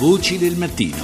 Voci del mattino.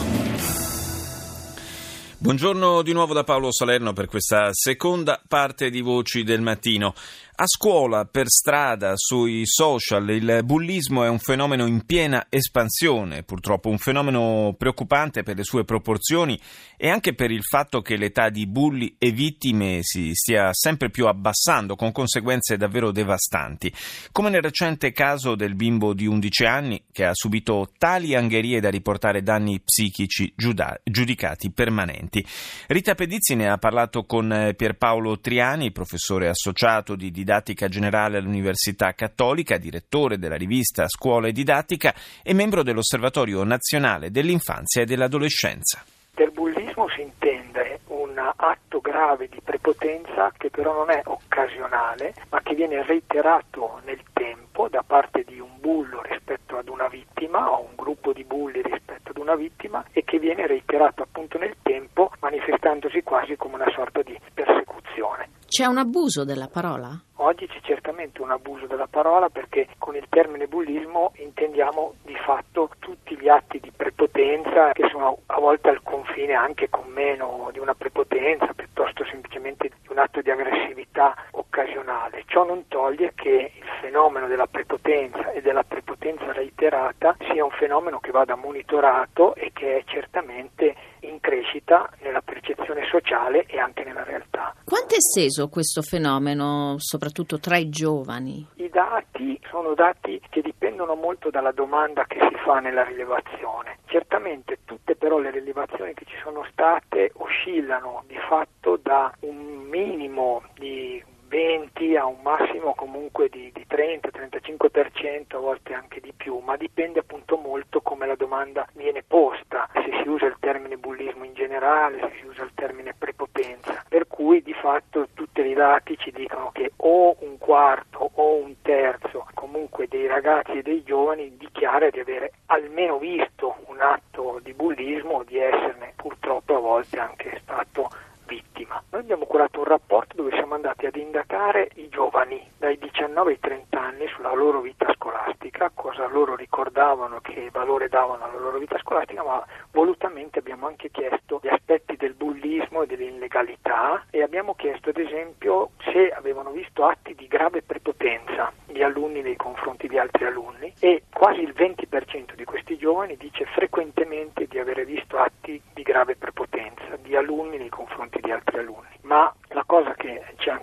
Buongiorno di nuovo da Paolo Salerno per questa seconda parte di Voci del Mattino. A scuola, per strada, sui social, il bullismo è un fenomeno in piena espansione, purtroppo un fenomeno preoccupante per le sue proporzioni e anche per il fatto che l'età di bulli e vittime si stia sempre più abbassando, con conseguenze davvero devastanti. Come nel recente caso del bimbo di 11 anni che ha subito tali angherie da riportare danni psichici giudicati permanenti. Rita Pedizzi ne ha parlato con Pierpaolo Triani, professore associato di didattica generale all'Università Cattolica, direttore della rivista Scuola e Didattica e membro dell'Osservatorio Nazionale dell'Infanzia e dell'Adolescenza. Per bullismo si intende un atto grave di prepotenza che però non è occasionale, ma che viene reiterato nel tempo da parte di un bullo rispetto ad una vittima o un gruppo di bulli rispetto ad una vittima e che viene reiterato appunto nel tempo manifestandosi quasi come una sorta di persecuzione. C'è un abuso della parola? Oggi c'è certamente un abuso della parola perché con il termine bullismo intendiamo di fatto tutti gli atti di prepotenza che sono a volte al confine anche con meno di una prepotenza, piuttosto semplicemente di un atto di aggressività occasionale. Ciò non toglie che il fenomeno della prepotenza e della prepotenza reiterata sia un fenomeno che vada monitorato e che è certamente in crescita nella percezione sociale e anche nella realtà. Quanto è esteso questo fenomeno, soprattutto tra i giovani? I dati sono dati che dipendono molto dalla domanda che si fa nella rilevazione. Certamente tutte però le rilevazioni che ci sono state oscillano di fatto da un minimo di 20 a un massimo comunque di, di 30-35%, a volte anche di più, ma dipende appunto molto come la domanda viene posta, si usa il termine bullismo in generale, si usa il termine prepotenza, per cui di fatto tutti i dati ci dicono che o un quarto o un terzo comunque dei ragazzi e dei giovani dichiara di avere almeno visto un atto di bullismo o di esserne purtroppo a volte anche stato vittima. Noi abbiamo curato un rapporto dove siamo andati ad indagare i giovani dai 19 ai 30 anni sulla loro vita scolastica, cosa loro ricordavano, che valore davano alla loro vita scolastica, ma volutamente abbiamo anche chiesto gli aspetti del bullismo e dell'illegalità e abbiamo chiesto ad esempio se avevano visto atti di grave prepotenza di alunni nei confronti di altri alunni e quasi il 20% di questi giovani dice frequentemente di avere visto atti di grave prepotenza di alunni nei confronti di altri alunni. Ma la cosa che ci ha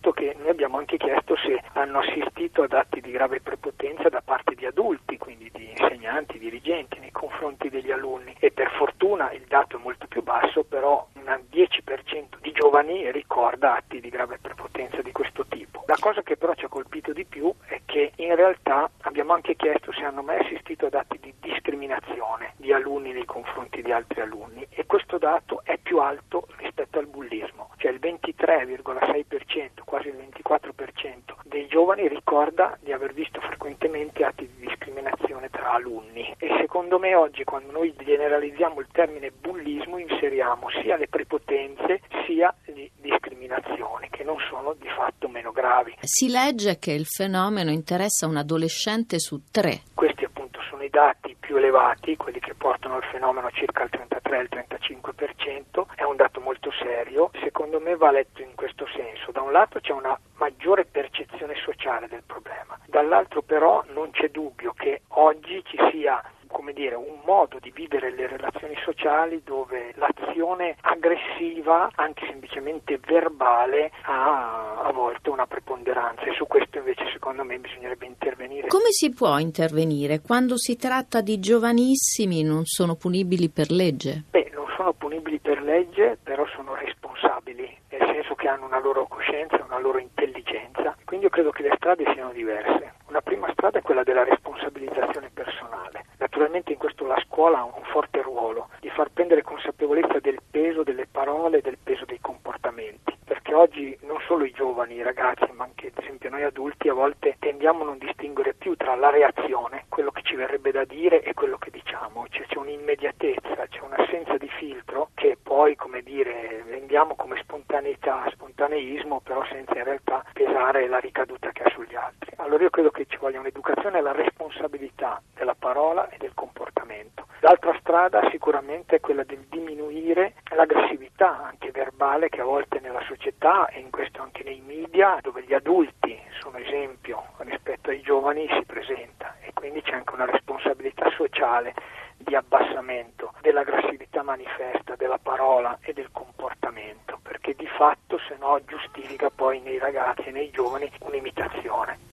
è che noi abbiamo anche chiesto se hanno assistito ad atti di grave prepotenza da parte di adulti, quindi di insegnanti, dirigenti nei confronti degli alunni. E per fortuna il dato è molto più basso, però un 10% di giovani ricorda atti di grave prepotenza di questo tipo. La cosa che però ci ha colpito di più è che in realtà abbiamo anche chiesto se hanno mai assistito ad atti di discriminazione di alunni nei confronti di altri alunni e questo dato è più alto rispetto al bullismo, cioè il 23,6%, quasi il 24% dei giovani ricorda di aver visto frequentemente atti di discriminazione tra alunni. E secondo me oggi quando noi generalizziamo il termine bullismo inseriamo sia le prepotenze sia le discriminazioni che non sono di fatto meno gravi. Si legge che il fenomeno interessa un adolescente su tre. Questi appunto sono i dati più elevati, quelli che portano il fenomeno circa al 33 al 35%, è un dato molto serio, secondo me va letto in questo senso. Da un lato c'è una maggiore percezione sociale del problema, dall'altro però non c'è dubbio che oggi ci sia come dire, un modo di vivere le relazioni sociali dove l'azione aggressiva, anche semplicemente verbale, ha a volte una preponderanza e su questo invece secondo me bisognerebbe intervenire. Come si può intervenire quando si tratta di giovanissimi non sono punibili per legge? Beh, non sono punibili per legge, però sono responsabili, nel senso che hanno una loro coscienza, una loro intelligenza, quindi io credo che le strade siano diverse. Una prima strada è quella della responsabilizzazione personale. Naturalmente in questo la scuola ha un forte ruolo di far prendere consapevolezza del peso delle parole e del peso dei comportamenti, perché oggi non solo i giovani, i ragazzi, ma anche ad esempio noi adulti a volte tendiamo a non distinguere più tra la reazione, quello che ci verrebbe da dire e quello che diciamo, cioè c'è un'immediatezza, c'è un'assenza di filtro che poi, come dire, vendiamo come spontaneità, spontaneismo, però senza in realtà pesare la ricaduta che ha sugli altri. Allora io credo che ci voglia un'educazione alla responsabilità della parola e del comportamento. L'altra strada sicuramente è quella del diminuire l'aggressività anche verbale che a volte nella società e in questo anche nei media, dove gli adulti sono esempio rispetto ai giovani, si presenta. E quindi c'è anche una responsabilità sociale di abbassamento dell'aggressività manifesta, della parola e del comportamento, perché di fatto se no giustifica poi nei ragazzi e nei giovani un'imitazione.